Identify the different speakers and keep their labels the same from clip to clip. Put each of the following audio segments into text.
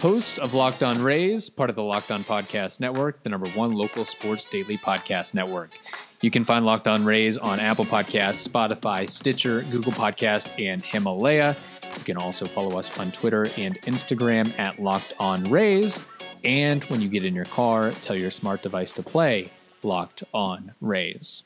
Speaker 1: Host of Locked On Rays, part of the Locked On Podcast Network, the number one local sports daily podcast network. You can find Locked On Rays on Apple Podcasts, Spotify, Stitcher, Google Podcast, and Himalaya. You can also follow us on Twitter and Instagram at Locked On Rays. And when you get in your car, tell your smart device to play Locked On Rays.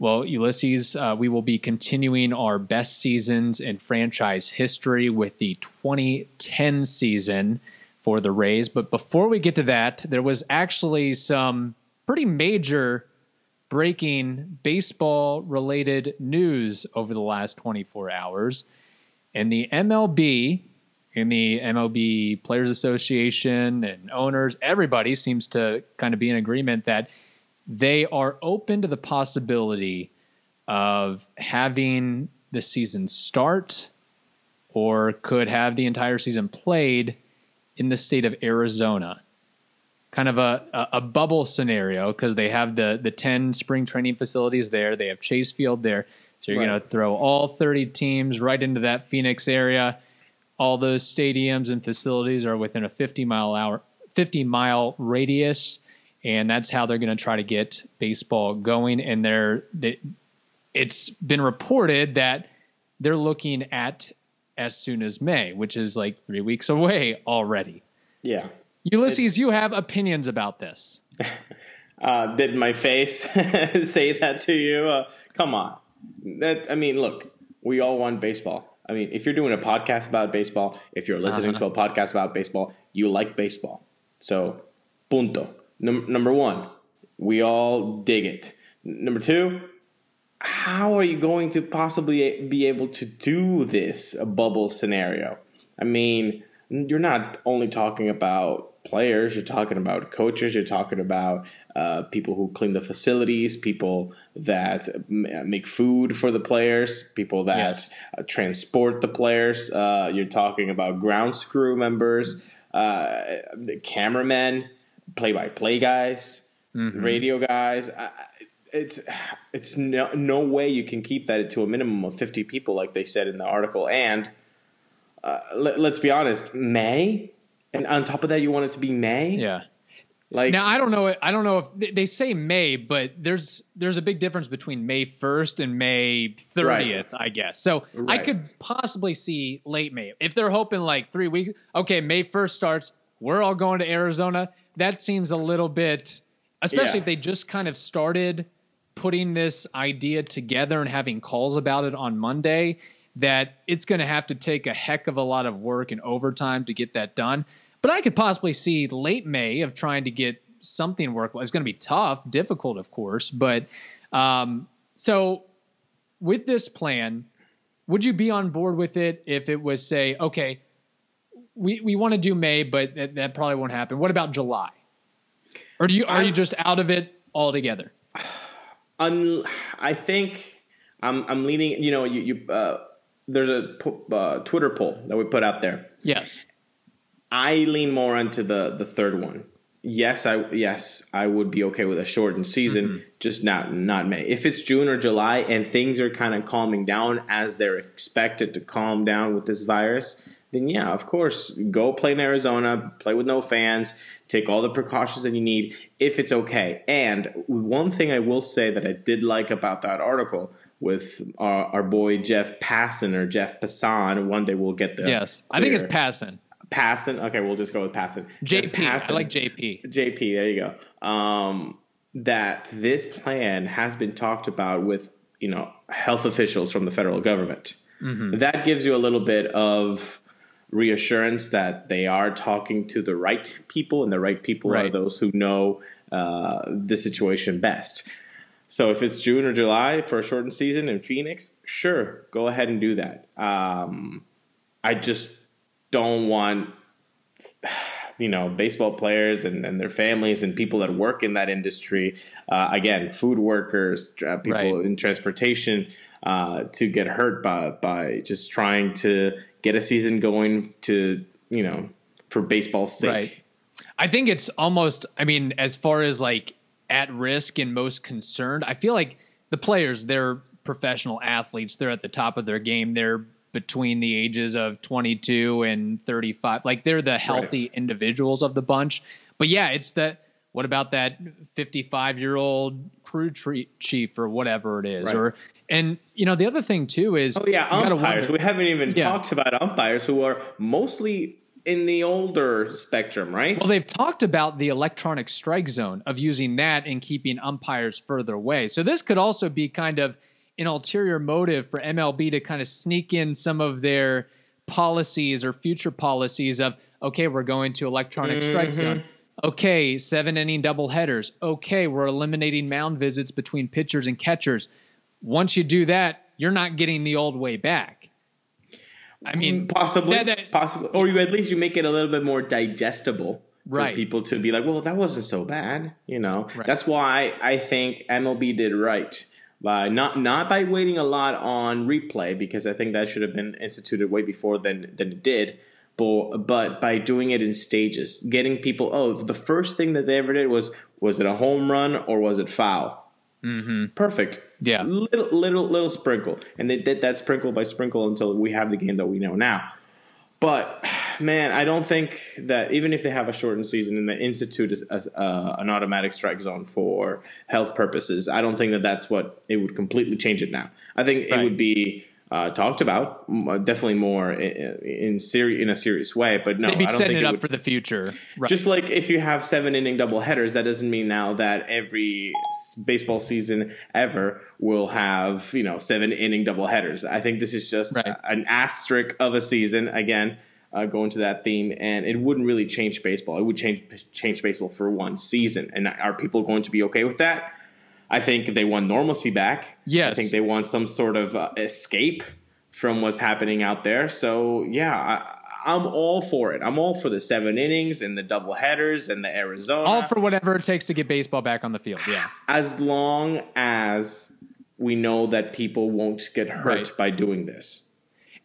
Speaker 1: Well, Ulysses, uh, we will be continuing our best seasons in franchise history with the 2010 season for the Rays. But before we get to that, there was actually some pretty major breaking baseball related news over the last 24 hours. And the MLB, and the MLB Players Association and owners, everybody seems to kind of be in agreement that they are open to the possibility of having the season start or could have the entire season played in the state of Arizona. Kind of a, a, a bubble scenario because they have the, the 10 spring training facilities there. They have Chase Field there. So you're
Speaker 2: Right.
Speaker 1: going to throw all 30 teams right into that Phoenix area. All those stadiums and facilities are within a 50 mile hour 50 mile radius and that's how they're going to try to get baseball going and they're they, it's been reported that they're looking at as soon as May, which is like 3 weeks away already.
Speaker 2: Yeah.
Speaker 1: Ulysses, you have opinions about this.
Speaker 2: Uh, did my face say that to you? Uh, come on. That I mean, look, we all want baseball. I mean, if you're doing a podcast about baseball, if you're listening to a podcast about baseball, you like baseball. So, punto. Num- number one, we all dig it. Number two, how are you going to possibly be able to do this a bubble scenario? I mean, you're not only talking about players, you're talking about coaches, you're talking about uh, people who clean the facilities, people that m- make food for the players, people that
Speaker 1: Yes.
Speaker 2: uh, transport the players. Uh, you're talking about ground crew members, uh, the cameramen, play-by-play guys, radio guys. I, it's it's no no way you can keep that to a minimum of 50 people like they said in the article and uh, let, let's be honest may and on top of that you want it to be may
Speaker 1: Yeah.
Speaker 2: like
Speaker 1: Now I don't know. I don't know if they- say May, but there's there's a big difference between May first and May thirtieth, I guess. So I could possibly see late May if they're hoping like three weeks. Okay, May first starts. We're all going to Arizona. That seems a little bit, especially
Speaker 2: Yeah.
Speaker 1: if they just kind of started putting this idea together and having calls about it on Monday. That it's going to have to take a heck of a lot of work and overtime to get that done. But I could possibly see late May of trying to get something work. It's going to be tough, difficult, of course. But um, so with this plan, would you be on board with it if it was say, okay, we, we want to do May, but that, that probably won't happen. What about July? Or do you are you
Speaker 2: I'm-
Speaker 1: just out of it altogether?
Speaker 2: un, i think i'm i'm leaning you know you, you uh, there's a uh, twitter poll that we put out there
Speaker 1: Yes.
Speaker 2: I lean more into the the third one. Yes, I yes I would be okay with a shortened season, just not not May. If it's June or July and things are kind of calming down as they're expected to calm down with this virus, then yeah, of course, go play in Arizona, play with no fans, take all the precautions that you need if it's okay. And one thing I will say that I did like about that article with our, our boy Jeff Passan or Jeff Passan, one day we'll get the
Speaker 1: Yes. I think it's
Speaker 2: clear-
Speaker 1: passing.
Speaker 2: Passan. Okay, we'll just go with Passan.
Speaker 1: JP. I like JP.
Speaker 2: JP. There you go. Um, that this plan has been talked about with you know health officials from the federal government. That gives you a little bit of reassurance that they are talking to the right people, and the right people are those who know uh, the situation best. So if it's June or July for a shortened season in Phoenix, sure, go ahead and do that. Um, I just don't want you know baseball players and, and their families and people that work in that industry. Uh, again, food workers, uh, people
Speaker 1: Right.
Speaker 2: in transportation, uh, to get hurt by by just trying to get a season going to you know for baseball's sake.
Speaker 1: Right. I think it's almost, I mean, as far as like at risk and most concerned, I feel like the players, they're professional athletes. They're at the top of their game. They're between the ages of 22 and 35. Like they're the healthy individuals of the bunch. But yeah, it's that. What about that 55 year old crew chief or whatever it is?
Speaker 2: Right.
Speaker 1: Or, and you know, the other thing too is,
Speaker 2: Oh yeah, umpires. we haven't even
Speaker 1: Yeah.
Speaker 2: talked about umpires who are mostly in the older spectrum, right?
Speaker 1: Well, they've talked about the electronic strike zone of using that and keeping umpires further away. So this could also be kind of an ulterior motive for MLB to kind of sneak in some of their policies or future policies of okay, we're going to electronic strike mm-hmm. zone. Okay, seven inning double headers. Okay, we're eliminating mound visits between pitchers and catchers. Once you do that, you're not getting the old way back. I mean, mm,
Speaker 2: possibly,
Speaker 1: that- that-
Speaker 2: possibly, or you at least you make it a little bit more digestible for
Speaker 1: Right.
Speaker 2: people to be like, well, that wasn't so bad, you know.
Speaker 1: Right.
Speaker 2: That's why I think MLB did right by not not by waiting a lot on replay because I think that should have been instituted way before than than it did. But, but by doing it in stages, getting people. Oh, the first thing that they ever did was was it a home run or was it foul? Mm-hmm. Perfect.
Speaker 1: Yeah.
Speaker 2: little little little sprinkle, and they did that sprinkle by sprinkle until we have the game that we know now. But man, I don't think that even if they have a shortened season and they institute a, a, uh, an automatic strike zone for health purposes, I don't think that that's what it would completely change it now. I think it would be uh, talked about, uh, definitely more in, in, seri- in a serious way. But no,
Speaker 1: maybe
Speaker 2: I don't
Speaker 1: setting
Speaker 2: think
Speaker 1: it up
Speaker 2: would,
Speaker 1: for the future. Right.
Speaker 2: just like if you have seven inning double headers, that doesn't mean now that every baseball season ever will have you know seven inning double headers. I think this is just
Speaker 1: Right.
Speaker 2: an asterisk of a season again. Uh, going to that theme, and it wouldn't really change baseball. It would change change baseball for one season, and are people going to be okay with that? I think they want normalcy back.
Speaker 1: Yes.
Speaker 2: I think they want some sort of uh, escape from what's happening out there. So yeah, I, I'm all for it. I'm all for the seven innings and the double headers and the Arizona.
Speaker 1: all for whatever it takes to get baseball back on the field. Yeah.
Speaker 2: as long as we know that people won't get hurt
Speaker 1: Right.
Speaker 2: by doing this.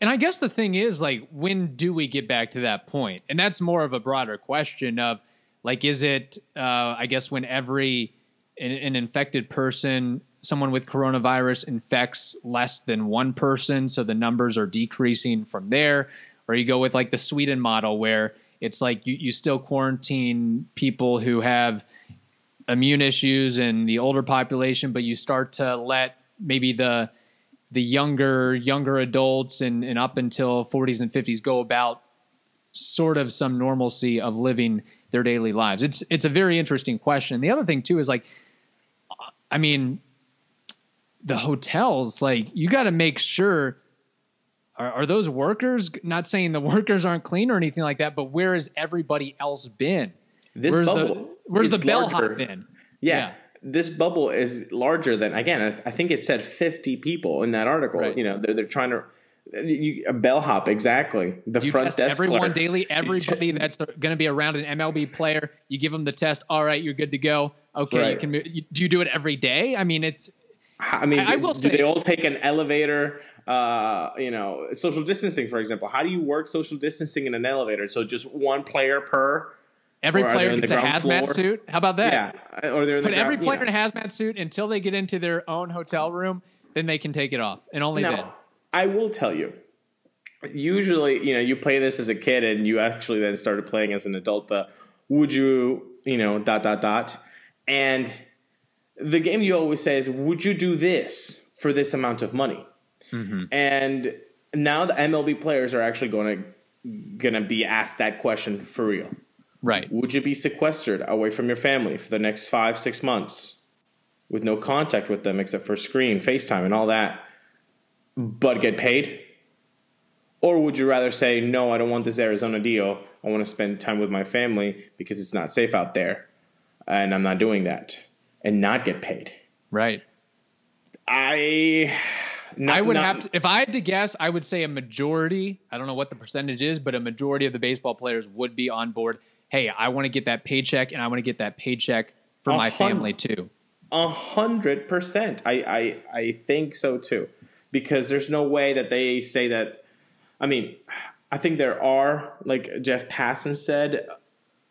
Speaker 1: And I guess the thing is, like, when do we get back to that point? And that's more of a broader question of, like, is it, uh, I guess, when every an, an infected person, someone with coronavirus infects less than one person, so the numbers are decreasing from there, or you go with like the Sweden model where it's like you, you still quarantine people who have immune issues and the older population, but you start to let maybe the the younger younger adults and, and up until 40s and 50s go about sort of some normalcy of living their daily lives. It's it's a very interesting question. The other thing too is like I mean the hotels like you got to make sure are, are those workers not saying the workers aren't clean or anything like that but where has everybody else been
Speaker 2: This
Speaker 1: where's
Speaker 2: bubble
Speaker 1: the where's the bellhop been
Speaker 2: Yeah.
Speaker 1: Yeah.
Speaker 2: This bubble is larger than again. I, I think it said fifty people in that article.
Speaker 1: Right.
Speaker 2: You know, they're they're trying to you, a bellhop exactly. The
Speaker 1: you
Speaker 2: front desk
Speaker 1: everyone
Speaker 2: clerk.
Speaker 1: daily? Everybody that's going to be around an MLB player, you give them the test. All right, you're good to go. Okay, you can. you- Do you do it every day? I mean, it's
Speaker 2: I mean,
Speaker 1: I- I will
Speaker 2: do
Speaker 1: say-
Speaker 2: they all take an elevator? Uh, you know, social distancing, for example. How do you work social distancing in an elevator? So just one player per.
Speaker 1: every
Speaker 2: Or are they
Speaker 1: player gets a hazmat
Speaker 2: floor?
Speaker 1: suit. How about that?
Speaker 2: Yeah, or they're in
Speaker 1: Put
Speaker 2: the
Speaker 1: every
Speaker 2: ground-
Speaker 1: player in a hazmat suit until they get into their own hotel room. Then they can take it off, and only then.
Speaker 2: Now, I will tell you. Usually, you know, you play this as a kid, and you actually then started playing as an adult. The would you, you know, dot dot dot, and the game you always say is, would you do this for this amount of money? Mm-hmm. And now the MLB players are actually going to going to be asked that question for real.
Speaker 1: Right.
Speaker 2: Would you be sequestered away from your family for the next five, six months with no contact with them except for screen, FaceTime, and all that, but get paid? Or would you rather say, no, I don't want this Arizona deal. I want to spend time with my family because it's not safe out there and I'm not doing that and not get paid?
Speaker 1: Right.
Speaker 2: I. Not,
Speaker 1: I would
Speaker 2: not-
Speaker 1: have to, if I had to guess, I would say a majority. I don't know what the percentage is, but a majority of the baseball players would be on board. hey, I want to get that paycheck and I want to get that paycheck for my family too.
Speaker 2: A hundred percent. I, I I think so too, because there's no way that they say that. I mean, I think there are like Jeff Passan said.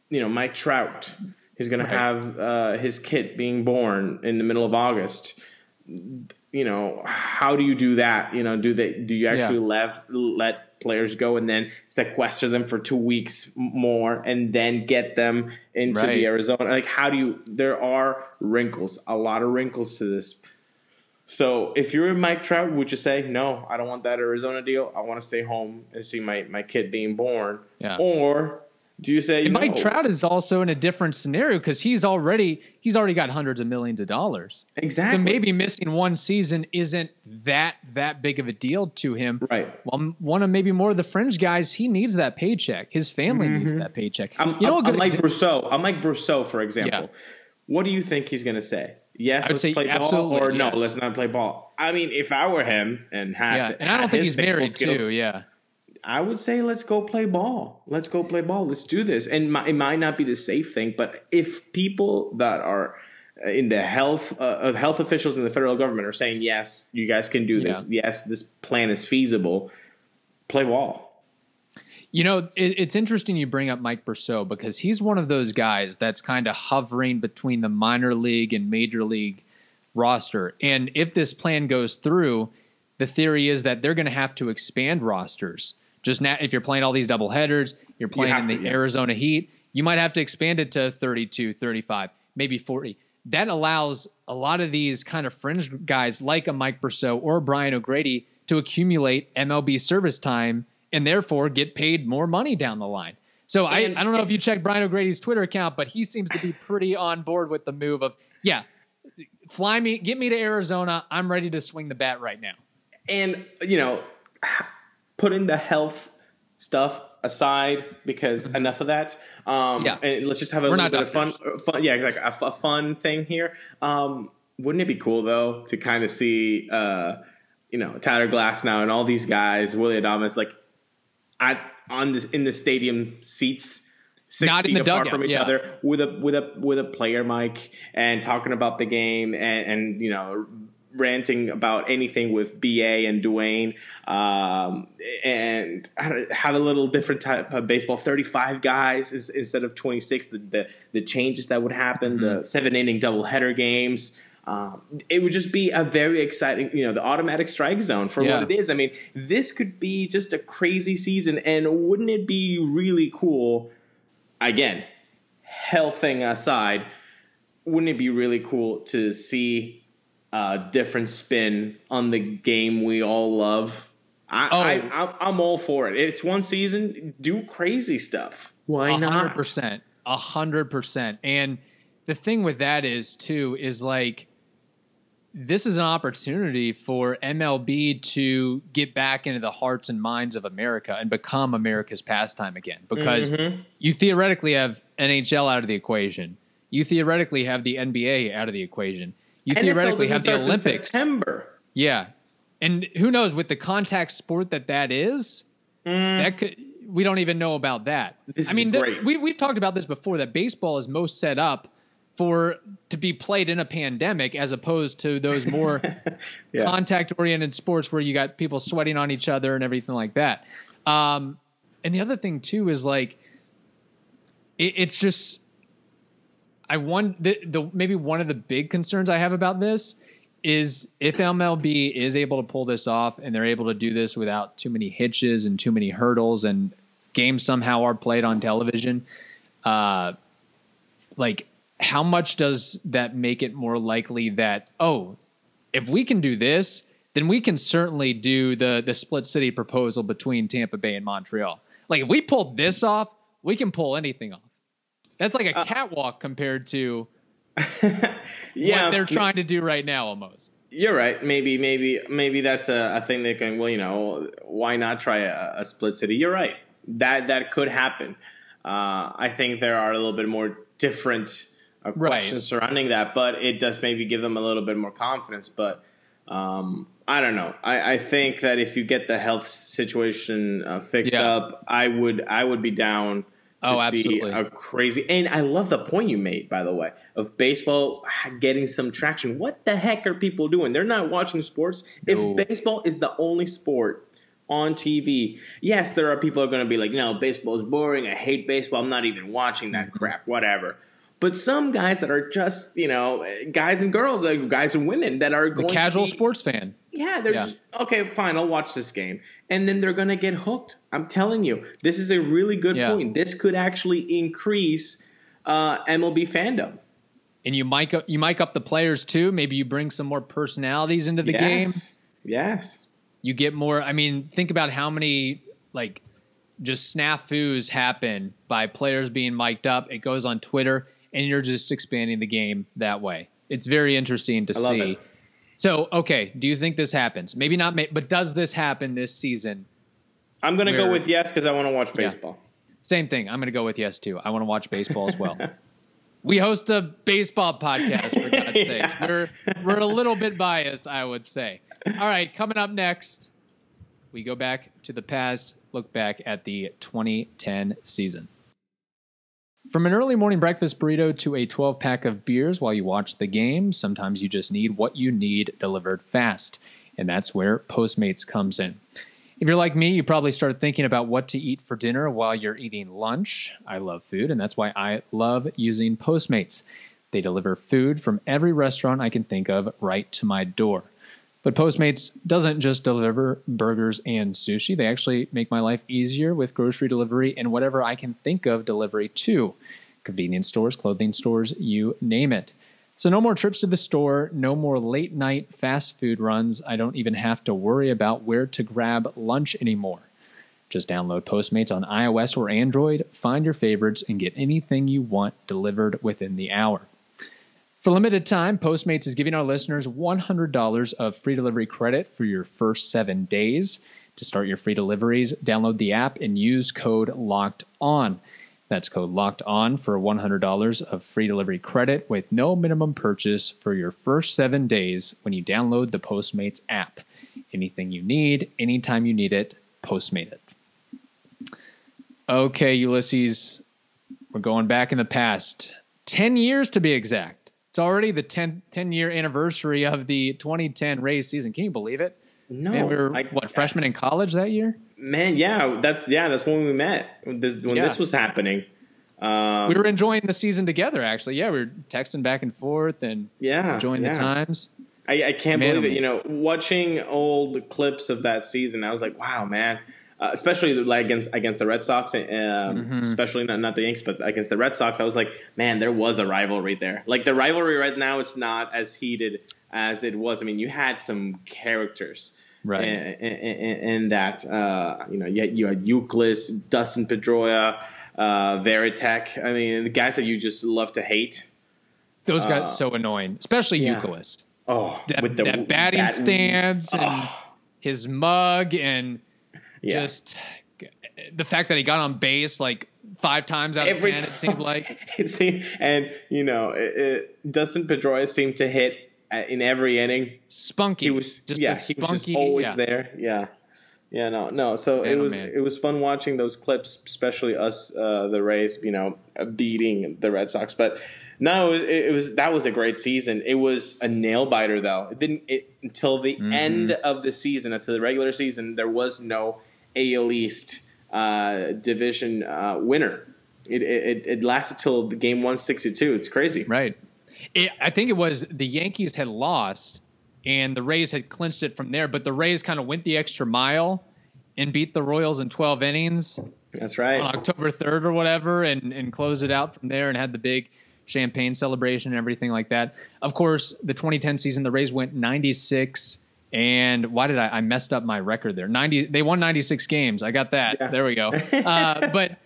Speaker 2: You know, Mike Trout is going
Speaker 1: Right.
Speaker 2: to have uh, his kid being born in the middle of August. You know, how do you do that? You know, do they do you actually let let players go and then sequester them for two weeks more and then get them into
Speaker 1: Right.
Speaker 2: the Arizona? Like, how do you? There are wrinkles, a lot of wrinkles to this. So, if you're in Mike Trout, would you say no? I don't want that Arizona deal. I want to stay home and see my my kid being born.
Speaker 1: Yeah.
Speaker 2: Or do you say
Speaker 1: And
Speaker 2: no?
Speaker 1: Mike Trout is also in a different scenario because he's already he's already got hundreds of millions of dollars.
Speaker 2: Exactly.
Speaker 1: So maybe missing one season isn't that that big of a deal to him.
Speaker 2: Right.
Speaker 1: Well, one of maybe more of the fringe guys, he needs that paycheck. His family needs that paycheck.
Speaker 2: Mm-hmm. I'm,
Speaker 1: you know,
Speaker 2: I'm, I'm Mike
Speaker 1: example-
Speaker 2: Brousseau. I'm Mike Brousseau, for example.
Speaker 1: Yeah.
Speaker 2: What do you think he's going to say? Yes, let's play ball, or no, let's not play ball. I mean, if I were him and had,
Speaker 1: yeah, and I don't think he's married
Speaker 2: skills,
Speaker 1: too. Yeah,
Speaker 2: I would say let's go play ball. Let's go play ball. Let's do this. And mi- it might not be the safe thing, but if people that are in the health uh, of health officials in the federal government are saying yes, you guys can do this. Yes, this plan is feasible. Play ball.
Speaker 1: You know, it, it's interesting you bring up Mike Brousseau because he's one of those guys that's kind of hovering between the minor league and major league roster. And if this plan goes through, the theory is that they're going to have to expand rosters. Just now, if you're playing all these double headers, you're playing
Speaker 2: have
Speaker 1: in the
Speaker 2: to, yeah.
Speaker 1: Arizona Heat, you might have to expand it to 32, 35, maybe 40. That allows a lot of these kind of fringe guys like a Mike Brousseau or Brian O'Grady to accumulate MLB service time and therefore get paid more money down the line. So
Speaker 2: And-
Speaker 1: I don't know if you checked Brian O'Grady's Twitter account, but he seems to be pretty on board with the move of, yeah, fly me, get me to Arizona. I'm ready to swing the bat right now.
Speaker 2: and you know putting the health stuff aside because enough of that um
Speaker 1: Mm-hmm. Yeah.
Speaker 2: and let's just have a
Speaker 1: We're
Speaker 2: little bit of fun, fun yeah like a, a fun thing here um wouldn't it be cool though to kind of see uh you know Tyler Glasnow and all these guys Willy Adames like at on this in the stadium seats six
Speaker 1: Not in
Speaker 2: feet
Speaker 1: the
Speaker 2: apart
Speaker 1: dugout,
Speaker 2: from each
Speaker 1: yeah.
Speaker 2: other with a with a with a player mic and talking about the game and, and you know ranting about anything with BA and Dewayne um, and have a little different type of baseball 35 guys is, instead of 26 the, the the changes that would happen
Speaker 1: Mm-hmm.
Speaker 2: the seven inning doubleheader games um, it would just be a very exciting, you know, the automatic strike zone for
Speaker 1: Yeah.
Speaker 2: what it is. I mean, this could be just a crazy season, and wouldn't it be really cool? Again, health thing aside, wouldn't it be really cool to see a different spin on the game we all love? I,
Speaker 1: Oh.
Speaker 2: I, I'm, I'm all for it. It's one season. Do crazy stuff. Why
Speaker 1: A hundred
Speaker 2: not?
Speaker 1: percent, a hundred percent. And the thing with that is too is like this is an opportunity for MLB to get back into the hearts and minds of America and become America's pastime again. Because
Speaker 2: Mm-hmm.
Speaker 1: you theoretically have NHL out of the equation. You theoretically have the NBA out of the equation. You
Speaker 2: NFL
Speaker 1: theoretically have the Olympics.
Speaker 2: September.
Speaker 1: Yeah. And who knows with the contact sport that that is, that could we don't even know about that.
Speaker 2: Mm. This
Speaker 1: I mean,
Speaker 2: is
Speaker 1: th-
Speaker 2: great.
Speaker 1: we we've talked about this before that baseball is most set up for to be played in a pandemic as opposed to those more
Speaker 2: Yeah.
Speaker 1: contact oriented sports where you got people sweating on each other and everything like that. Um, and the other thing too is like it, it's just I want the, the maybe one of the big concerns I have about this is if MLB is able to pull this off and they're able to do this without too many hitches and too many hurdles and games somehow are played on television, uh, like how much does that make it more likely that oh, if we can do this, then we can certainly do the the split city proposal between Tampa Bay and Montreal. Like if we pull this off, we can pull anything off. That's like a
Speaker 2: Uh,
Speaker 1: catwalk compared to
Speaker 2: Yeah,
Speaker 1: what they're trying to do right now almost.
Speaker 2: You're right. Maybe, maybe, maybe that's a, a thing they can. Well, you know, why not try a, a split city? You're right. That that could happen. Uh, I think there are a little bit more different uh,
Speaker 1: Right.
Speaker 2: questions surrounding that, but it does maybe give them a little bit more confidence. But um, I don't know. I, I think that if you get the health situation uh, fixed
Speaker 1: Yeah.
Speaker 2: up, I would I would be down
Speaker 1: Oh, absolutely.
Speaker 2: a crazy. And I love the point you made, by the way, of baseball getting some traction. What the heck are people doing? They're not watching sports.
Speaker 1: No.
Speaker 2: If baseball is the only sport on TV, yes, there are people who are going to be like, no, baseball is boring. I hate baseball. I'm not even watching
Speaker 1: Mm-hmm.
Speaker 2: that crap. Whatever. But some guys that are just, you know, guys and girls, guys and women that are
Speaker 1: The casual
Speaker 2: be-
Speaker 1: sports fan.
Speaker 2: Yeah, they're
Speaker 1: Yeah.
Speaker 2: just okay. Fine, I'll watch this game, and then they're gonna get hooked. I'm telling you, this is a really good
Speaker 1: Yeah.
Speaker 2: point. This could actually increase uh, MLB fandom.
Speaker 1: And you mic up you mic up the players too. Maybe you bring some more personalities into the game.
Speaker 2: yes, yes,
Speaker 1: you get more i mean think about how many like just snafus happen by players being mic'd up it goes on twitter and you're just expanding the game that way it's very interesting to see
Speaker 2: it.
Speaker 1: So okay do you think this happens? Maybe not but does this happen this season?
Speaker 2: I'm gonna go with yes because I want to watch baseball.
Speaker 1: same thing. I'm going to go with yes too. I want to watch baseball as well. We host a baseball podcast for god's
Speaker 2: Yeah.
Speaker 1: sakes we're we're a little bit biased i would say. All right coming up next we go back to the past look back at the 2010 season from an early morning breakfast burrito to a 12 pack of beers while you watch the game sometimes you just need what you need delivered fast and that's where postmates comes in if you're like me, you probably started thinking about what to eat for dinner while you're eating lunch. I love food, and that's why I love using Postmates. They deliver food from every restaurant I can think of right to my door. But Postmates doesn't just deliver burgers and sushi, they actually make my life easier with grocery delivery and whatever I can think of delivery to. Convenience stores, clothing stores, you name it. So, no more trips to the store, no more late night fast food runs. I don't even have to worry about where to grab lunch anymore. Just download Postmates on iOS or Android, find your favorites, and get anything you want delivered within the hour. For limited time, Postmates is giving our listeners $100 of free delivery credit for your first seven days. To start your free deliveries, download the app and use code LOCKED ON. That's code LOCKED ON for $100 of free delivery credit with no minimum purchase for your first seven days when you download the Postmates app. Anything you need, anytime you need it, Postmate it. Okay, Ulysses, we're going back in the past. 10 years to be exact. It's already the 10, 10 year anniversary of the 2010 Rays season. Can you believe it?
Speaker 2: No,
Speaker 1: Man, we were,
Speaker 2: I-
Speaker 1: what, freshmen in college that year?
Speaker 2: Man, yeah, that's yeah, that's when we met. When this, when
Speaker 1: Yeah.
Speaker 2: this was happening. Um,
Speaker 1: We were enjoying the season together, actually. Yeah, we were texting back and forth and
Speaker 2: yeah,
Speaker 1: enjoying
Speaker 2: yeah.
Speaker 1: the times.
Speaker 2: I, I can't
Speaker 1: Man,
Speaker 2: believe it. You know, watching old clips of that season, I was like, wow, man. Uh, especially like against against the Red Sox, um,
Speaker 1: Mm-hmm.
Speaker 2: especially not not the Yankees, but against the Red Sox, I was like, man, there was a rivalry there. Like the rivalry right now is not as heated as it was. I mean, you had some characters,
Speaker 1: Right.
Speaker 2: In, in, in that, uh, you know, you had, you had Youkilis, Dustin Pedroia, uh, Varitek. I mean, the guys that you just love to hate.
Speaker 1: Those got so annoying, especially
Speaker 2: yeah.
Speaker 1: Youkilis.
Speaker 2: Oh,
Speaker 1: That,
Speaker 2: with the
Speaker 1: that batting
Speaker 2: bat-
Speaker 1: stance and his mug and
Speaker 2: Yeah.
Speaker 1: just the fact that he got on base like five times out of
Speaker 2: Every
Speaker 1: ten,
Speaker 2: time.
Speaker 1: it seemed like.
Speaker 2: it seemed, and you know, it, it, Dustin Pedroia seemed to hit uh, in every inning.
Speaker 1: Spunky.
Speaker 2: He was
Speaker 1: just
Speaker 2: yeah, he
Speaker 1: spunky.
Speaker 2: was just always
Speaker 1: yeah.
Speaker 2: there. Yeah, yeah, no, no. So
Speaker 1: Man,
Speaker 2: it
Speaker 1: oh,
Speaker 2: was
Speaker 1: man.
Speaker 2: it was fun watching those clips, especially us, uh, the Rays, you know, beating the Red Sox. But no, it, it was that was a great season. It was a nail biter though. It didn't it, until the
Speaker 1: Mm-hmm.
Speaker 2: end of the season, until the regular season. There was no AL East uh, division uh, winner. It, it it lasted till the game one sixty two. It's crazy.
Speaker 1: Right. It, I think it was the Yankees had lost and the Rays had clinched it from there, but the Rays kind of went the extra mile and beat the Royals in 12 innings
Speaker 2: That's right.
Speaker 1: on October 3rd or whatever and, and closed it out from there and had the big champagne celebration and everything like that. Of course, the 2010 season, the Rays went 96 and why did I, I messed up my record there? 90, they won 96 games. I got that.
Speaker 2: Yeah.
Speaker 1: There we go. Uh, but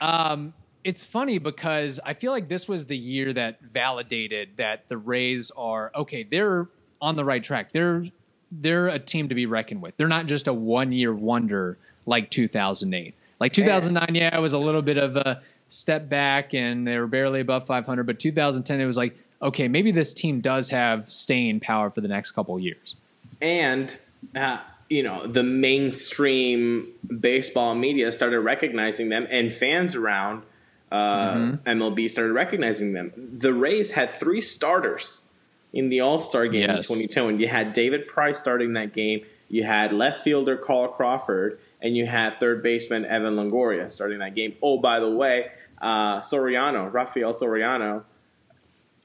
Speaker 1: um, it's funny because I feel like this was the year that validated that the Rays are okay. They're on the right track. They're they're a team to be reckoned with. They're not just a one year wonder like 2008. Like 2009, yeah, it was a little bit of a step back and they were barely above 500. But 2010, it was like, okay, maybe this team does have staying power for the next couple of years.
Speaker 2: And uh, you know the mainstream baseball media started recognizing them and fans around uh,
Speaker 1: Mm-hmm.
Speaker 2: MLB started recognizing them. The Rays had three starters in the All Star game
Speaker 1: Yes.
Speaker 2: in 2010. You had David Price starting that game. You had left fielder Carl Crawford, and you had third baseman Evan Longoria starting that game. Oh, by the way, uh, Soriano, Rafael Soriano,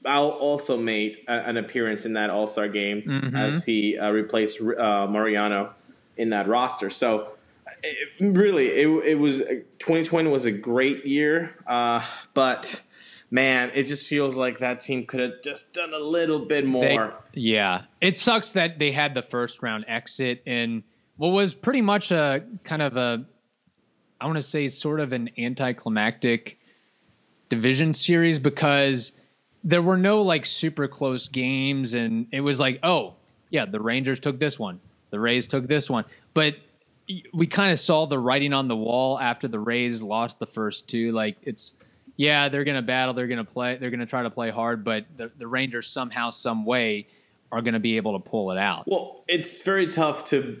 Speaker 2: al- also made a, an appearance in that All Star game
Speaker 1: Mm-hmm.
Speaker 2: as he uh, replaced uh, Mariano in that roster. So, it, really, it, it was 2020 was a great year, uh, but man, it just feels like that team could have just done a little bit
Speaker 1: They-
Speaker 2: more.
Speaker 1: yeah, it sucks that they had the first round exit in what was pretty much a kind of a, I want to say, sort of an anticlimactic division series because there were no like super close games, and it was like, oh yeah, the Rangers took this one, the Rays took this one, but we kind of saw the writing on the wall after the Rays lost the first two. Like it's, yeah, they're gonna battle, they're gonna play, they're gonna try to play hard, but the, the Rangers somehow, some way, are gonna be able to pull it out.
Speaker 2: Well, it's very tough to,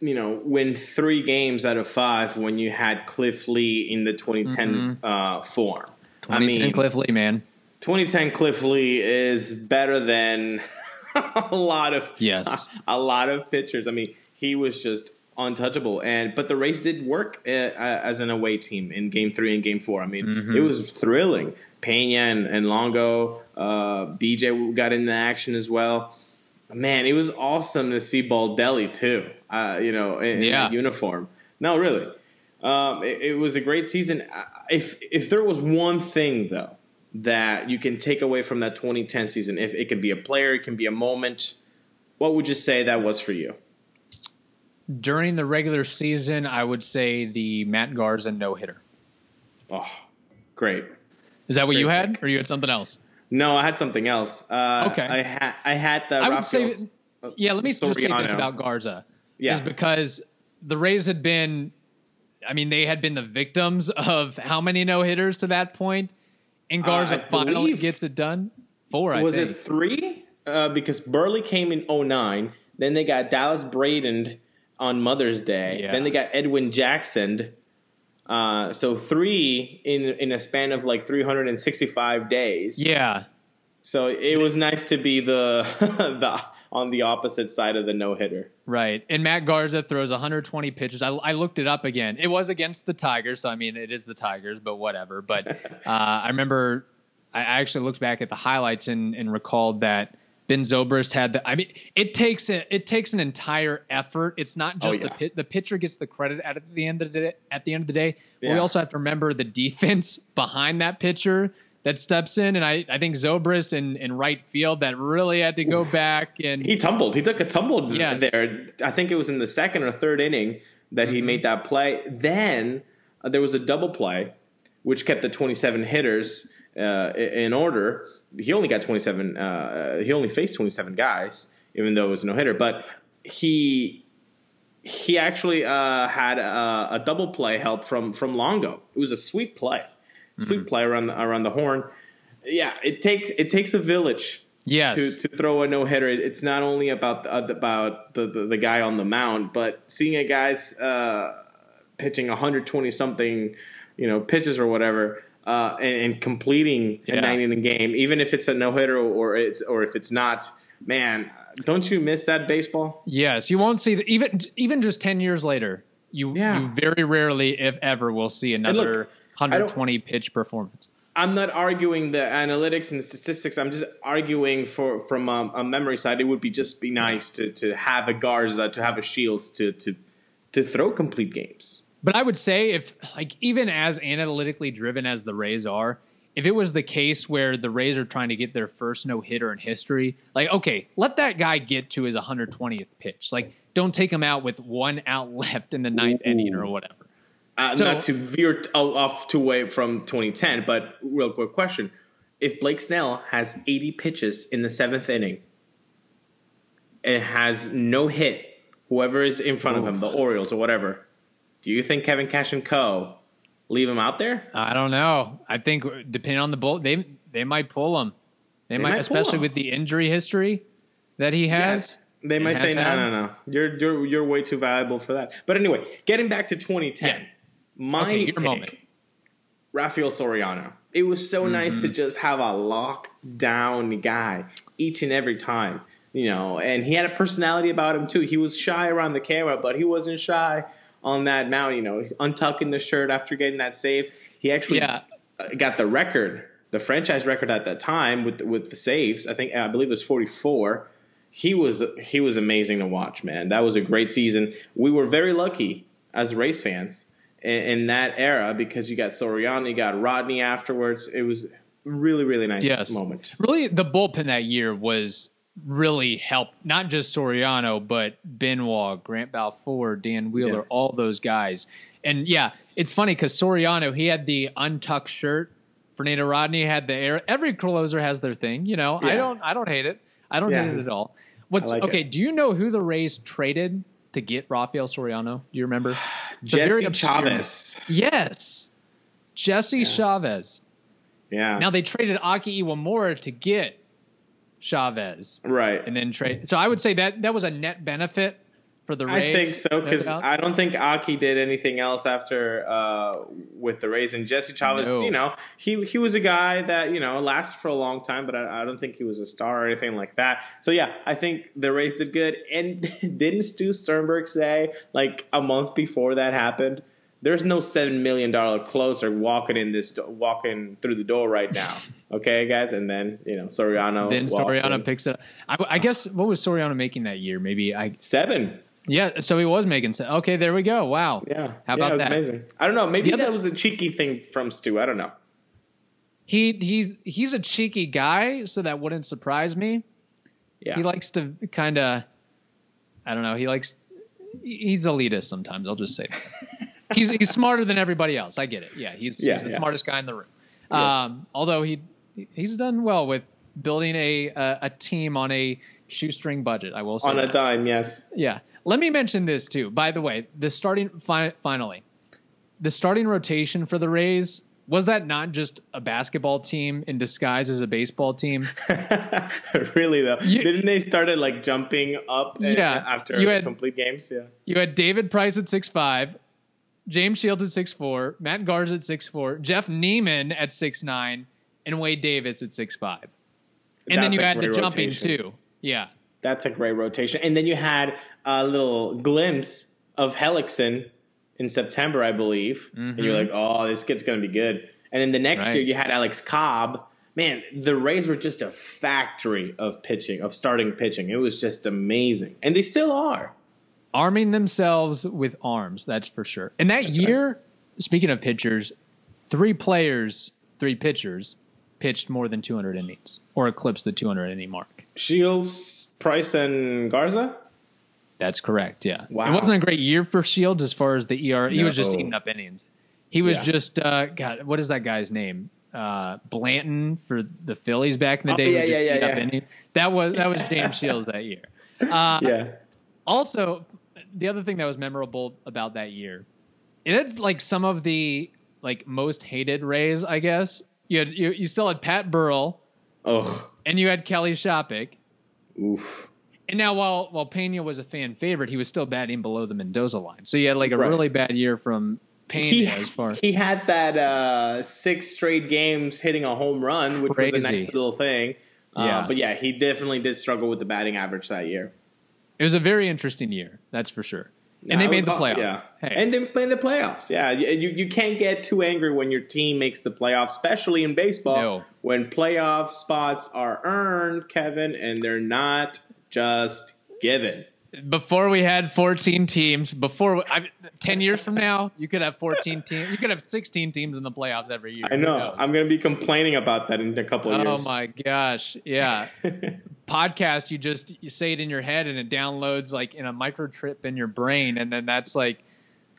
Speaker 2: you know, win three games out of five when you had Cliff Lee in the 2010 uh, form. I
Speaker 1: 2010
Speaker 2: mean,
Speaker 1: Cliff Lee, man.
Speaker 2: 2010 Cliff Lee is better than a lot of
Speaker 1: Yes.
Speaker 2: a lot of pitchers. I mean, he was just untouchable. And but the race did work uh, as an away team in Game Three and Game Four. I mean,
Speaker 1: Mm-hmm.
Speaker 2: it was thrilling. Pena and, and Longo, uh, BJ got in the action as well. Man, it was awesome to see Baldelli too. Uh, you know, in, in
Speaker 1: Yeah.
Speaker 2: that uniform. No, really. Um, it, it was a great season. Uh, If if there was one thing though that you can take away from that 2010 season, if it can be a player, it can be a moment, what would you say that was for you?
Speaker 1: During the regular season, I would say the Matt Garza no hitter.
Speaker 2: Oh, great.
Speaker 1: Is that what you had,
Speaker 2: pick.
Speaker 1: or you had something else?
Speaker 2: No, I had something else. Uh,
Speaker 1: Okay.
Speaker 2: I had I had the.
Speaker 1: I would say,
Speaker 2: Rafael S-
Speaker 1: yeah. Let me just say this about Garza,
Speaker 2: Yeah.
Speaker 1: is because the Rays had been, I mean, they had been the victims of how many no hitters to that point, and Garza
Speaker 2: I
Speaker 1: finally gets it done. Four, I
Speaker 2: Was
Speaker 1: think.
Speaker 2: it three? Uh, because Buehrle came in 09. Then they got Dallas Braden on Mother's Day.
Speaker 1: Yeah.
Speaker 2: Then they got Edwin Jackson. Uh, so three in in a span of like 365 days.
Speaker 1: yeah,
Speaker 2: So it was nice to be the the on the opposite side of the no hitter.
Speaker 1: Right. And Matt Garza throws 120 pitches. I, I looked it up again. It was against the Tigers. So, I mean, it is the Tigers, but whatever. But uh, I remember I actually looked back at the highlights and, and recalled that Ben Zobrist had the. I mean, it takes a, it takes an entire effort. It's not just the
Speaker 2: yeah.
Speaker 1: pit, the pitcher gets the credit at the end of the day, at the end of the day. But we also have to remember the defense behind that pitcher that steps in. And I, I think Zobrist in, in right field that really had to go back and
Speaker 2: He tumbled. He took a tumble
Speaker 1: Yes.
Speaker 2: there. I think it was in the second or third inning that he made that play. Then uh, there was a double play, which kept the 27 hitters uh, in order. He only got 27. Uh, he only faced 27 guys, even though it was no hitter. But he he actually uh, had a, a double play help from from Longo. It was a sweet play, sweet play around the, around the horn. Yeah, it takes it takes a village
Speaker 1: yes.
Speaker 2: to, to throw a no hitter. It's not only about uh, about the, the the guy on the mound, but seeing a guy's uh, pitching 120 something, you know, pitches or whatever, uh, and, and completing
Speaker 1: Yeah.
Speaker 2: a nine inning game, even if it's a no hitter or it's or if it's not. Man, don't you miss that baseball?
Speaker 1: Yes, you won't see the, even even just ten years later. You
Speaker 2: Yeah.
Speaker 1: you very rarely, if ever, will see another
Speaker 2: look, I don't-
Speaker 1: 120 pitch performance.
Speaker 2: I'm not arguing the analytics and the statistics. I'm just arguing for from a, a memory side. It would be just be nice to to have a Garza, to have a Shields, to to to throw complete games.
Speaker 1: But I would say if like even as analytically driven as the Rays are, if it was the case where the Rays are trying to get their first no hitter in history, like okay, let that guy get to his 120th pitch. Like don't take him out with one out left in the ninth
Speaker 2: Ooh.
Speaker 1: inning or whatever.
Speaker 2: Uh,
Speaker 1: So-
Speaker 2: not to veer o- off too away from 2010, but real quick question: If Blake Snell has 80 pitches in the seventh inning and has no hit, whoever is in front of him, the Orioles or whatever, do you think Kevin Cash and Co. leave him out there?
Speaker 1: I don't know. I think depending on the bull, they they might pull him. They, might,
Speaker 2: might
Speaker 1: especially
Speaker 2: him.
Speaker 1: with the injury history that he has.
Speaker 2: They might say,
Speaker 1: has
Speaker 2: no, no, no, you're, you're you're way too valuable for that. But anyway, getting back to 2010,
Speaker 1: Yeah.
Speaker 2: My
Speaker 1: Okay, your
Speaker 2: pick,
Speaker 1: moment.
Speaker 2: Rafael Soriano. It was so mm-hmm. nice to just have a lockdown guy each and every time, you know. And he had a personality about him too. He was shy around the camera, but he wasn't shy on that mound. You know, untucking the shirt after getting that save. He actually yeah. got the record, the franchise record at that time with with the saves. I think I believe it was forty four. He was he was amazing to watch, man. That was a great season. We were very lucky as race fans in, in that era because you got Soriano, you got Rodney afterwards. It was really really nice yes. moment.
Speaker 1: Really, the bullpen that year was really helped not just Soriano but Benoit, Grant Balfour, Dan Wheeler, yeah. all those guys. And yeah, it's funny because Soriano he had the untucked shirt. Fernando Rodney had the air. Every closer has their thing, you know. Yeah. I don't. I don't hate it. I don't yeah. hate it at all. What's like okay? It. Do you know who the Rays traded to get Rafael Soriano? Do you remember?
Speaker 2: Jesse Chavez.
Speaker 1: Yes, Jesse Chavez.
Speaker 2: Yeah.
Speaker 1: Now they traded Aki Iwamura to get Chavez.
Speaker 2: Right.
Speaker 1: And then trade. So I would say that that was a net benefit for the Rays.
Speaker 2: I think so because I don't think Aki did anything else after uh, with the Rays and Jesse Chavez. No. You know, he he was a guy that you know lasted for a long time, but I, I, don't think he was a star or anything like that. So yeah, I think the Rays did good. And didn't Stu Sternberg say like a month before that happened? There's no seven million dollar closer walking in this walking through the door right now. Okay, guys, and then you know Soriano.
Speaker 1: Then Soriano picks it. up. I, I guess what was Soriano making that year? Maybe I
Speaker 2: seven.
Speaker 1: Yeah, so he was making sense. Okay, there we go. Wow.
Speaker 2: Yeah.
Speaker 1: How about
Speaker 2: yeah,
Speaker 1: that?
Speaker 2: Amazing. I don't know. Maybe other, that was a cheeky thing from Stu. I don't know.
Speaker 1: He he's he's a cheeky guy, so that wouldn't surprise me.
Speaker 2: Yeah.
Speaker 1: He likes to kind of, I don't know. He likes he's elitist sometimes. I'll just say that. he's he's smarter than everybody else. I get it. Yeah, he's, yeah, he's the yeah. smartest guy in the room. Yes. Um, although he he's done well with building a, a, a team on a shoestring budget. I will say
Speaker 2: on
Speaker 1: that.
Speaker 2: a dime. Yes.
Speaker 1: Yeah. Let me mention this too. By the way, the starting fi- finally, the starting rotation for the Rays was that not just a basketball team in disguise as a baseball team?
Speaker 2: really though, you, didn't they started like jumping up? Yeah, after you had, complete games. Yeah,
Speaker 1: you had David Price at six five, James Shields at six four, Matt Garza at six four, Jeff Niemann at six nine, and Wade Davis at six five. And That's then you had the jumping rotation. too. Yeah.
Speaker 2: That's a great rotation. And then you had a little glimpse of Hellickson in September, I believe. Mm-hmm. And you're like, oh, this kid's going to be good. And then the next right. year you had Alex Cobb. Man, the Rays were just a factory of pitching, of starting pitching. It was just amazing. And they still are.
Speaker 1: Arming themselves with arms, that's for sure. And that that's year, right. speaking of pitchers, three players, three pitchers pitched more than 200 innings or eclipsed the 200 inning mark.
Speaker 2: Shields, Price, and Garza.
Speaker 1: That's correct. Yeah. Wow. It wasn't a great year for Shields as far as the ER. No. He was just eating up innings. He was yeah. just uh, God. What is that guy's name? Uh, Blanton for the Phillies back in the oh, day.
Speaker 2: Yeah, yeah, yeah, yeah.
Speaker 1: That was that was James Shields that year. Uh,
Speaker 2: yeah.
Speaker 1: Also, the other thing that was memorable about that year, it's like some of the like most hated Rays. I guess you had you, you still had Pat Burrell.
Speaker 2: Oh
Speaker 1: and you had Kelly Shoppach.
Speaker 2: Oof.
Speaker 1: And now, while while Pena was a fan favorite, he was still batting below the Mendoza line. So he had like a right. really bad year from Pena
Speaker 2: he,
Speaker 1: as far.
Speaker 2: He had that uh, six straight games hitting a home run, which Crazy. was a nice little thing. Uh, yeah. But yeah, he definitely did struggle with the batting average that year.
Speaker 1: It was a very interesting year, that's for sure and they made the playoffs.
Speaker 2: Yeah, hey. and they made the playoffs. Yeah, you you can't get too angry when your team makes the playoffs, especially in baseball no. when playoff spots are earned, Kevin, and they're not just given.
Speaker 1: Before we had 14 teams, before I, 10 years from now, you could have 14 teams. You could have 16 teams in the playoffs every year.
Speaker 2: I know. I'm going to be complaining about that in a couple of
Speaker 1: oh
Speaker 2: years.
Speaker 1: Oh my gosh. Yeah. podcast, you just you say it in your head and it downloads like in a microchip in your brain, and then that's like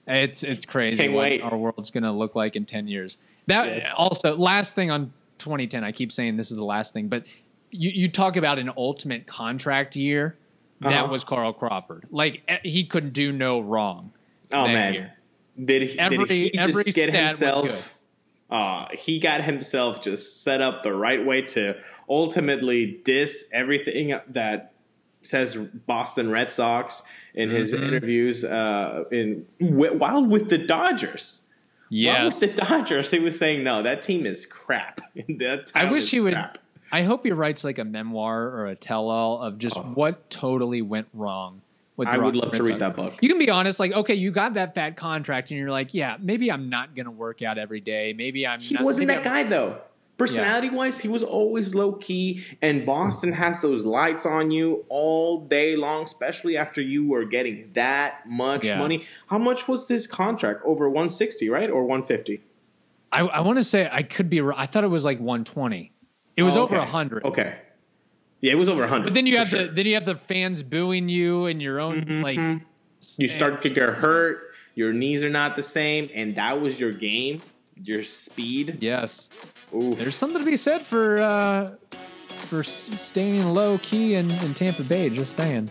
Speaker 1: it's it's crazy
Speaker 2: Can't
Speaker 1: what
Speaker 2: wait.
Speaker 1: our world's gonna look like in ten years. That yes. also last thing on 2010. I keep saying this is the last thing, but you you talk about an ultimate contract year. That uh-huh. was Carl Crawford. Like he couldn't do no wrong.
Speaker 2: Oh man, year. did he? Every, did he just get himself? Uh, he got himself just set up the right way to ultimately diss everything that says Boston Red Sox in his mm-hmm. interviews uh, in while with the Dodgers.
Speaker 1: Yes.
Speaker 2: Well, with the Dodgers, he was saying no, that team is crap. that
Speaker 1: I wish
Speaker 2: is
Speaker 1: he would. I hope he writes like a memoir or a tell-all of just oh. what totally went wrong with.
Speaker 2: Oh. I would love to read that book.
Speaker 1: You can be honest, like okay, you got that fat contract, and you're like, yeah, maybe I'm not gonna work out every day. Maybe I'm.
Speaker 2: He
Speaker 1: not,
Speaker 2: wasn't that
Speaker 1: I'm-
Speaker 2: guy though. Personality wise, he was always low key, and Boston mm-hmm. has those lights on you all day long, especially after you were getting that much
Speaker 1: Yeah.
Speaker 2: money. How much was this contract? Over 160, right? Or 150?
Speaker 1: I, I want to say I could be. wrong. I thought it was like 120. It was
Speaker 2: Oh,
Speaker 1: over
Speaker 2: okay.
Speaker 1: 100.
Speaker 2: Okay. Yeah, it was over 100.
Speaker 1: But then you have
Speaker 2: sure.
Speaker 1: the then you have the fans booing you and your own
Speaker 2: Mm-hmm.
Speaker 1: like.
Speaker 2: You start to get hurt, your knees are not the same, and that was your game, your speed.
Speaker 1: Yes,
Speaker 2: Oof.
Speaker 1: there's something to be said for uh, for staying low key in, in Tampa Bay. Just saying.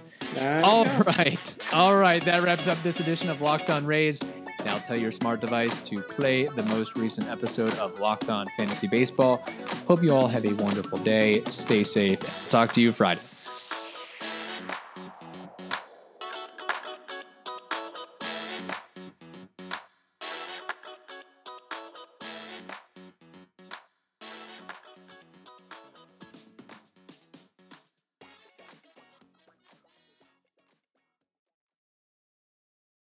Speaker 1: All right, all right. That wraps up this edition of Locked On Rays. Now tell your smart device to play the most recent episode of Locked On Fantasy Baseball. Hope you all have a wonderful day. Stay safe. Talk to you Friday.